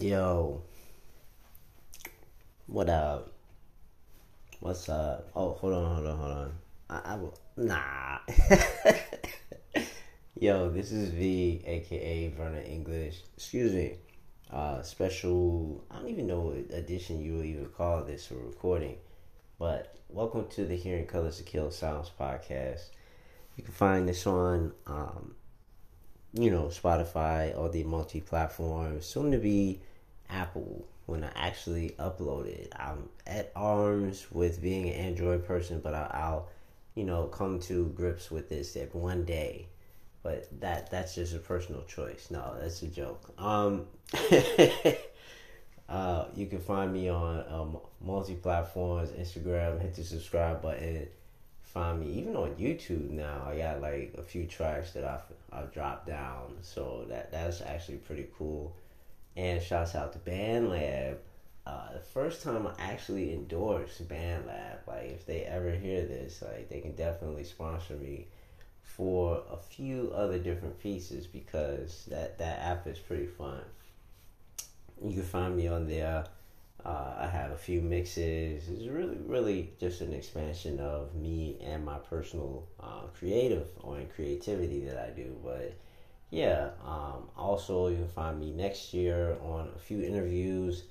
Yo, what up? What's up? Oh, hold on, hold on, hold on. I, I will, nah. Yo, this is V, aka Vernon English. Excuse me. Uh, special. I don't even know what edition you would even call this a recording, but welcome to the Hearing Colors to Kill Sounds podcast. You can find this on um, you know, Spotify, all the multi platforms, soon to be Apple when I actually upload it. I'm at arms with being an Android person, but I'll, you know, come to grips with this that one day. But that that's just a personal choice. No, that's a joke. Um, uh, you can find me on um, multi platforms, Instagram. Hit the subscribe button find me even on YouTube now. I got like a few tracks that I've I've dropped down, so that that's actually pretty cool. And shouts out to BandLab. Uh, the first time I actually endorsed BandLab, like if they ever hear this, like they can definitely sponsor me for a few other different pieces because that that app is pretty fun. You can find me on there uh, I have a few mixes. It's really, really just an expansion of me and my personal uh, creative or creativity that I do. But yeah, um, also you can find me next year on a few interviews.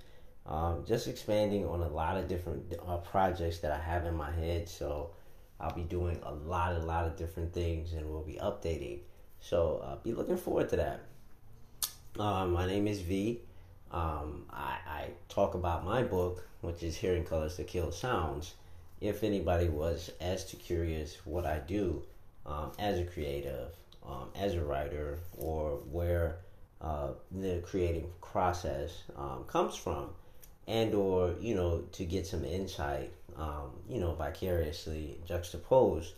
Um, just expanding on a lot of different uh, projects that I have in my head. So I'll be doing a lot, a lot of different things, and we'll be updating. So uh, be looking forward to that. Uh, my name is V. Um, I, I talk about my book, which is Hearing Colors to Kill Sounds. If anybody was as curious what I do um, as a creative, um, as a writer, or where uh, the creating process um, comes from, and or you know to get some insight, um, you know vicariously juxtapose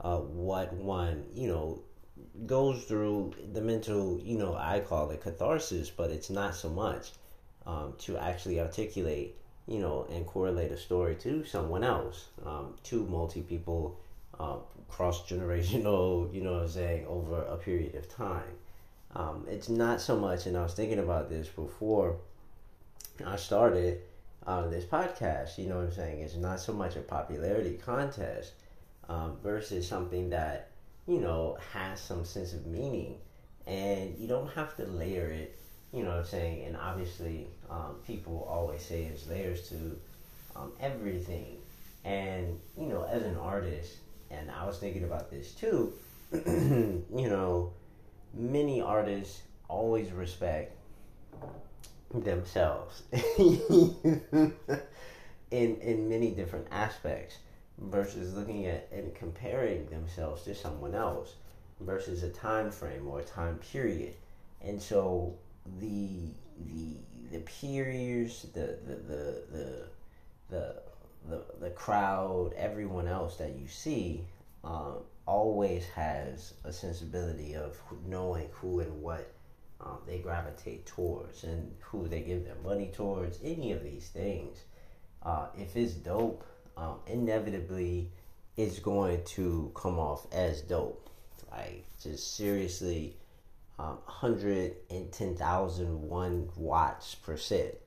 uh, what one you know goes through the mental, you know, I call it catharsis, but it's not so much um, to actually articulate, you know, and correlate a story to someone else, um, to multi people, uh, cross generational, you know what I'm saying, over a period of time. Um, it's not so much, and I was thinking about this before I started uh, this podcast, you know what I'm saying? It's not so much a popularity contest um, versus something that you know, has some sense of meaning. And you don't have to layer it, you know what I'm saying? And obviously, um, people always say there's layers to um, everything. And, you know, as an artist, and I was thinking about this too, you know, many artists always respect themselves in in many different aspects versus looking at and comparing themselves to someone else versus a time frame or a time period. And so the the the peers, the the the the the, the, the crowd, everyone else that you see, um, always has a sensibility of knowing who and what um, they gravitate towards and who they give their money towards. Any of these things, uh, if it's dope um, inevitably it's going to come off as dope. Like just seriously, um, hundred and ten thousand one watts per set.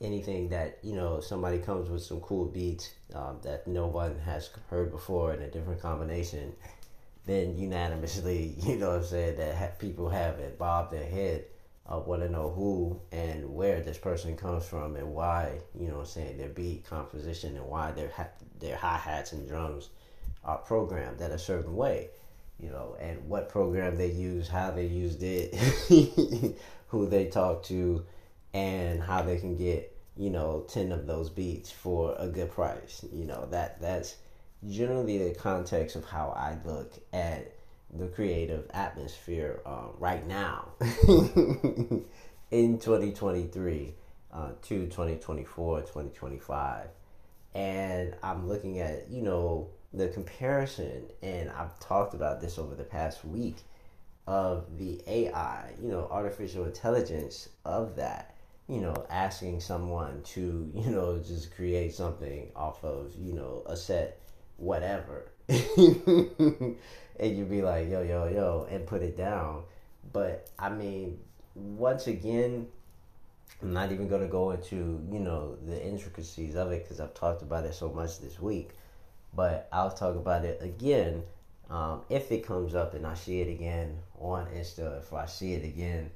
Anything that you know somebody comes with some cool beats um, that no one has heard before in a different combination, then unanimously, you know what I'm saying, that ha- people have it bob their head I want to know who and where this person comes from and why, you know I'm saying, their beat composition and why their, their hi hats and drums are programmed that a certain way, you know, and what program they use, how they used it, who they talk to, and how they can get, you know, 10 of those beats for a good price. You know, that that's generally the context of how I look at the creative atmosphere uh, right now in 2023 uh, to 2024 2025 and i'm looking at you know the comparison and i've talked about this over the past week of the ai you know artificial intelligence of that you know asking someone to you know just create something off of you know a set whatever and you'd be like, yo, yo, yo, and put it down. But I mean, once again, I'm not even going to go into, you know, the intricacies of it because I've talked about it so much this week. But I'll talk about it again um, if it comes up and I see it again on Insta, if I see it again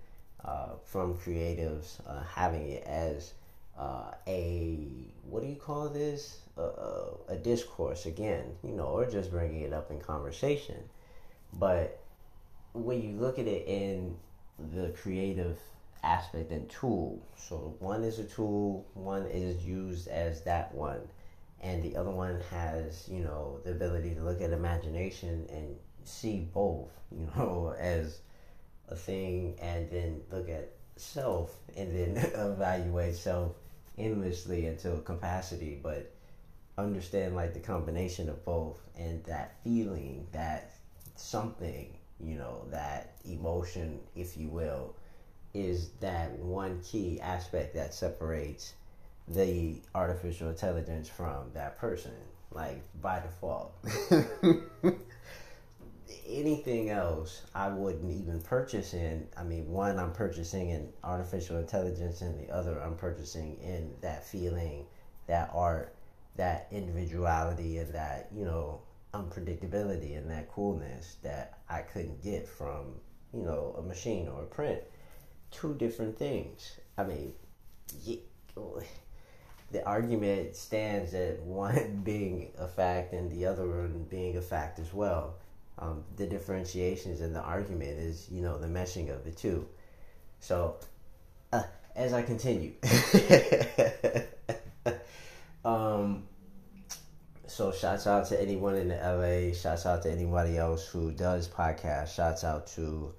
uh, from creatives uh, having it as uh, a what do you call this? a discourse again, you know, or just bringing it up in conversation. But when you look at it in the creative aspect and tool, so one is a tool, one is used as that one and the other one has you know the ability to look at imagination and see both you know as a thing and then look at self and then evaluate self endlessly until capacity but understand like the combination of both and that feeling that something you know that emotion if you will is that one key aspect that separates the artificial intelligence from that person, like by default. Anything else, I wouldn't even purchase in. I mean, one, I'm purchasing in artificial intelligence, and the other, I'm purchasing in that feeling, that art, that individuality, and that, you know, unpredictability and that coolness that I couldn't get from, you know, a machine or a print. Two different things. I mean, yeah, the argument stands at one being a fact and the other one being a fact as well. Um, the differentiations in the argument is, you know, the meshing of the two. So, uh, as I continue, um, so shouts out to anyone in the LA. Shouts out to anybody else who does podcast. Shouts out to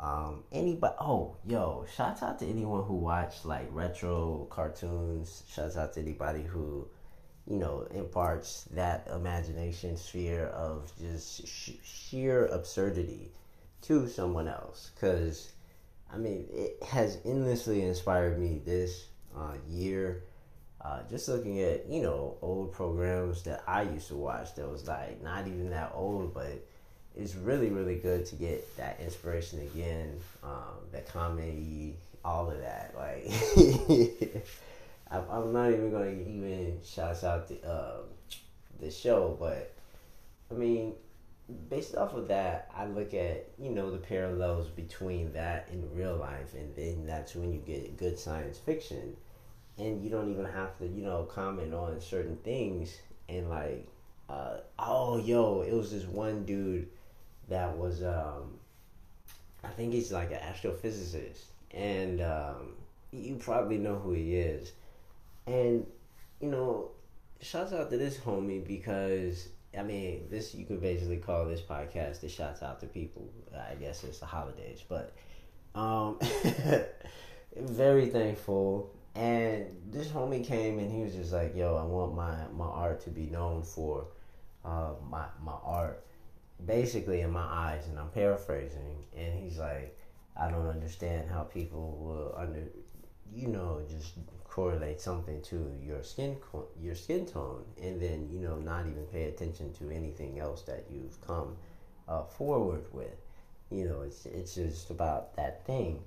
um, anybody, oh, yo, shouts out to anyone who watched like retro cartoons. Shouts out to anybody who, you know, imparts that imagination sphere of just sh- sheer absurdity to someone else. Because, I mean, it has endlessly inspired me this uh, year. Uh, just looking at, you know, old programs that I used to watch that was like not even that old, but it's really really good to get that inspiration again, um, that comedy, all of that. Like, I'm not even gonna even shout out the uh, the show, but I mean, based off of that, I look at you know the parallels between that in real life, and then that's when you get good science fiction, and you don't even have to you know comment on certain things and like, uh, oh yo, it was this one dude that was um, I think he's like an astrophysicist, and um, you probably know who he is. And you know, shouts out to this homie because I mean, this you could basically call this podcast the shouts out to people. I guess it's the holidays, but um, very thankful. And this homie came and he was just like, "Yo, I want my my art to be known for uh, my my art." basically in my eyes, and I'm paraphrasing, and he's like, I don't understand how people will under, you know, just correlate something to your skin your skin tone, and then you know not even pay attention to anything else that you've come uh, forward with. You know, it's it's just about that thing.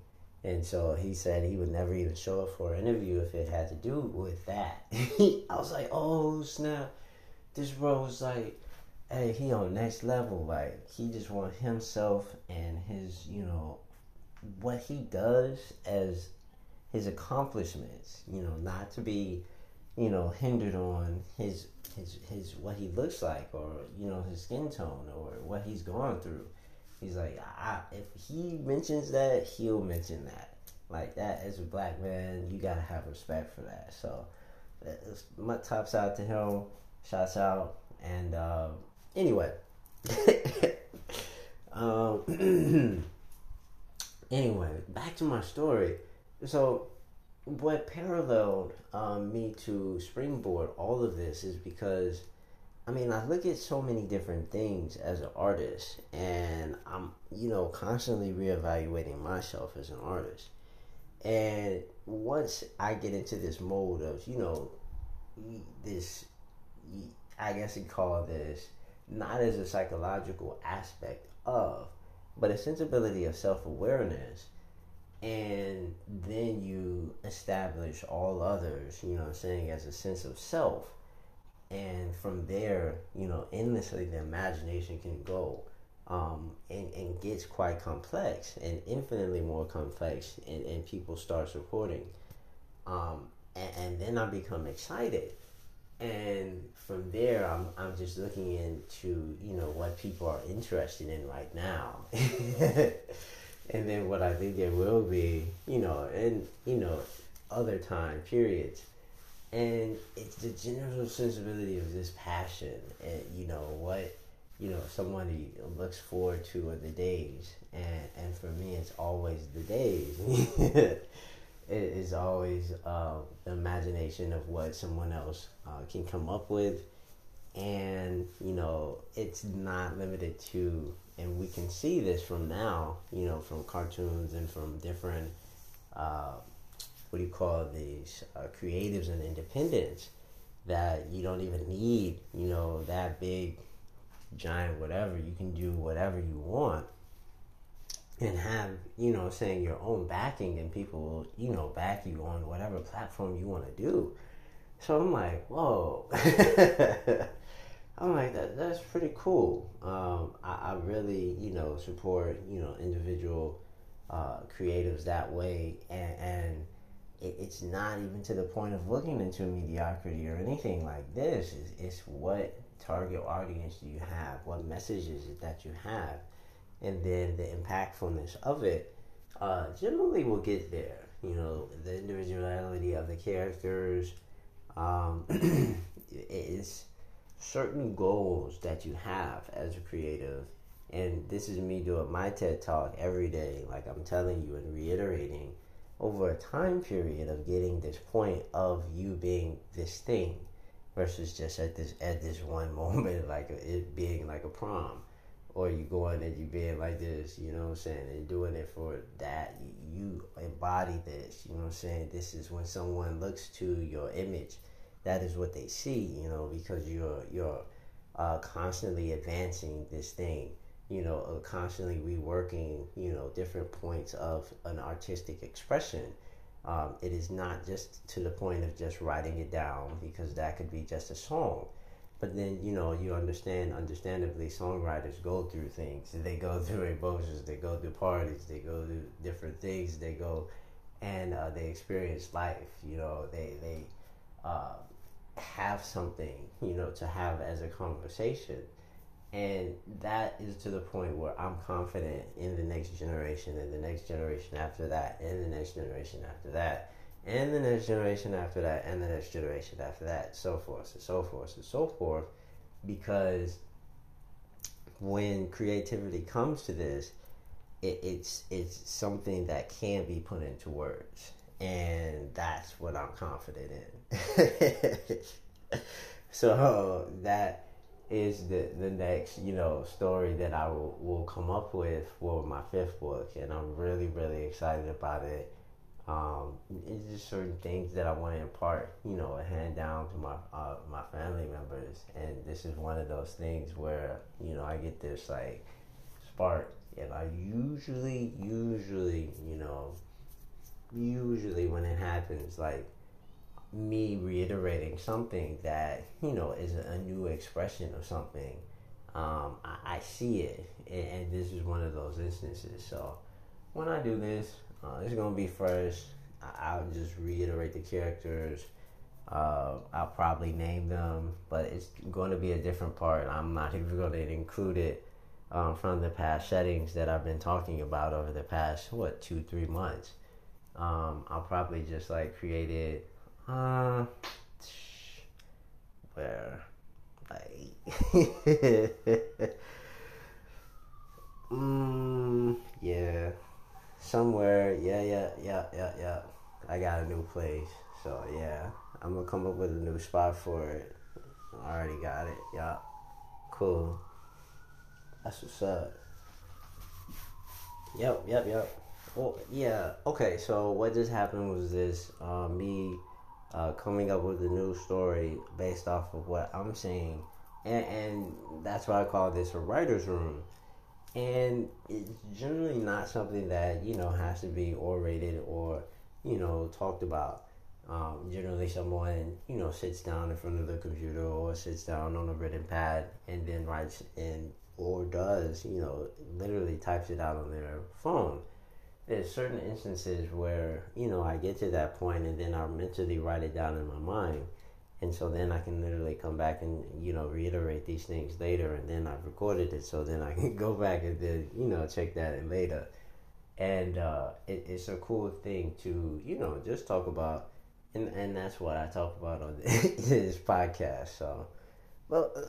And so he said he would never even show up for an interview if it had to do with that. I was like, oh snap! This bro was like, hey, he on next level. Like he just want himself and his, you know, what he does as his accomplishments. You know, not to be, you know, hindered on his his his what he looks like or you know his skin tone or what he's going through. He's like, I, if he mentions that, he'll mention that. Like that, as a black man, you gotta have respect for that. So, my tops out to him. Shouts out, and uh, Anyway. um, anyway, back to my story. So, what paralleled um, me to springboard all of this is because, I mean, I look at so many different things as an artist, and I'm, you know, constantly reevaluating myself as an artist. And once I get into this mode of, you know, this, I guess you call this not as a psychological aspect of, but a sensibility of self awareness. And then you establish all others, you know I'm saying, as a sense of self. And from there, you know, endlessly the imagination can go um, and, and gets quite complex and infinitely more complex and, and people start supporting. Um, and, and then I become excited. And from there, I'm, I'm just looking into, you know, what people are interested in right now. and then what I think there will be, you know, and, you know, other time periods. And it's the general sensibility of this passion and, you know, what you know somebody looks forward to are the days. And and for me it's always the days. It is always uh, the imagination of what someone else uh, can come up with. And you know it's not limited to and we can see this from now you know from cartoons and from different uh, what do you call these uh, creatives and independents that you don't even need you know that big giant whatever. You can do whatever you want and have you know saying your own backing and people will you know back you on whatever platform you want to do. So i'm like whoa i'm like that that's pretty cool um, I, I, really you know support you know individual uh, creatives that way and, and it, it's not even to the point of looking into mediocrity or anything like this it's, it's what target audience do you have? What message is it that you have? And then the impactfulness of it uh, generally will get there. You know, the individuality of the characters um, is certain goals that you have as a creative. And this is me doing my TED talk every day, like I'm telling you and reiterating over a time period of getting this point of you being this thing versus just at this at this one moment, like it being like a prom, or you going and you being like this, you know what I'm saying, and doing it for that. You embody this, you know what I'm saying. This is when someone looks to your image, that is what they see, you know, because you're you're uh, constantly advancing this thing you know, uh, constantly reworking, you know, different points of an artistic expression. Um, it is not just to the point of just writing it down because that could be just a song. But then, you know, you understand, understandably, songwriters go through things. They go through emotions, they go through parties, they go through different things, they go and uh, they experience life. You know, they, they uh, have something, you know, to have as a conversation and that is to the point where I'm confident in the next generation and the next generation after that and the next generation after that and the next generation after that and the next generation after that, so forth and so forth and so forth. Because when creativity comes to this, it, it's it's something that can be put into words, and that's what I'm confident in. so that is the the next you know story that I will, will come up with for my fifth book, and I'm really really excited about it. Um, it's just certain things that I want to impart, you know, a hand down to my uh, my family members, and this is one of those things where you know I get this like spark, and I usually usually you know usually when it happens like me reiterating something that you know is a, new expression of something. Um, I, I, see it, and, and, this is one of those instances. So when I do this, uh, it's gonna be first. I, will just reiterate the characters. Uh, I'll probably name them, but it's going to be a different part. I'm not even going to include it um, from the past settings that I've been talking about over the past what two three months. Um, I'll probably just like create it uh, where, like, mm, yeah, somewhere, yeah, yeah, yeah, yeah, yeah. I got a new place, so yeah, I'm gonna come up with a new spot for it. I already got it. Yeah, cool. That's what's up. Yep, yep, yep. Well, yeah. Okay, so what just happened was this: uh, me uh, coming up with a new story based off of what I'm seeing, and, and that's why I call this a writer's room. And it's generally not something that you know has to be orated or you know, talked about. Um, generally, someone you know sits down in front of the computer or sits down on a written pad and then writes and or does you know literally types it out on their phone. There's certain instances where you know I get to that point and then I mentally write it down in my mind, and so then I can literally come back and you know reiterate these things later, and then I've recorded it, so then I can go back and then you know check that in later. And uh, it, it's a cool thing to you know just talk about. And and that's what I talk about on this podcast. So well uh,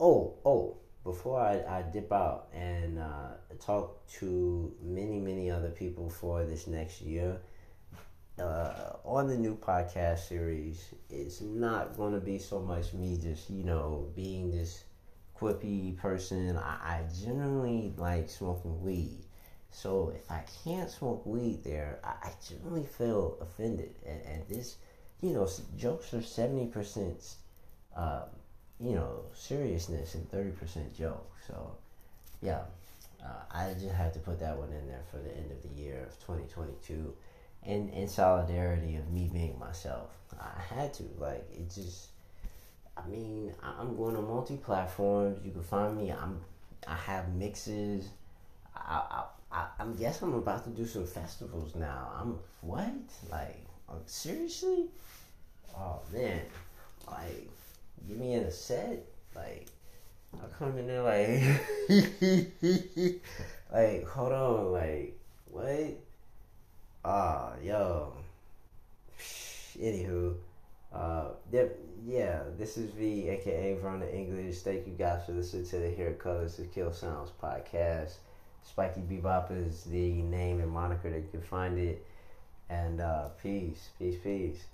oh oh before I, I dip out and uh, talk to many many other people for this next year uh, on the new podcast series it's not going to be so much me just you know being this quippy person I, I generally like smoking weed so if I can't smoke weed there, I, I generally feel offended. And, and this, you know, jokes are 70%, um, you know, seriousness and 30% joke. So, yeah, uh, I just had to put that one in there for the end of the year of 2022. And in solidarity of me being myself. I had to. Like, it just, I mean, I'm going on multi platforms. You can find me. I'm, I have mixes. I, I I, guess I'm about to do some festivals now. I'm what? Like uh, seriously? Oh man, like get me in a set. Like I come in there like like hold on, like what? Ah, uh, yo. Anywho, uh, yeah, this is V, aka Vernon English. Thank you guys for listening to the Here Colors to Kill Sounds podcast. Spiky Bebop is the name and moniker that you can find it. And uh, peace, peace, peace.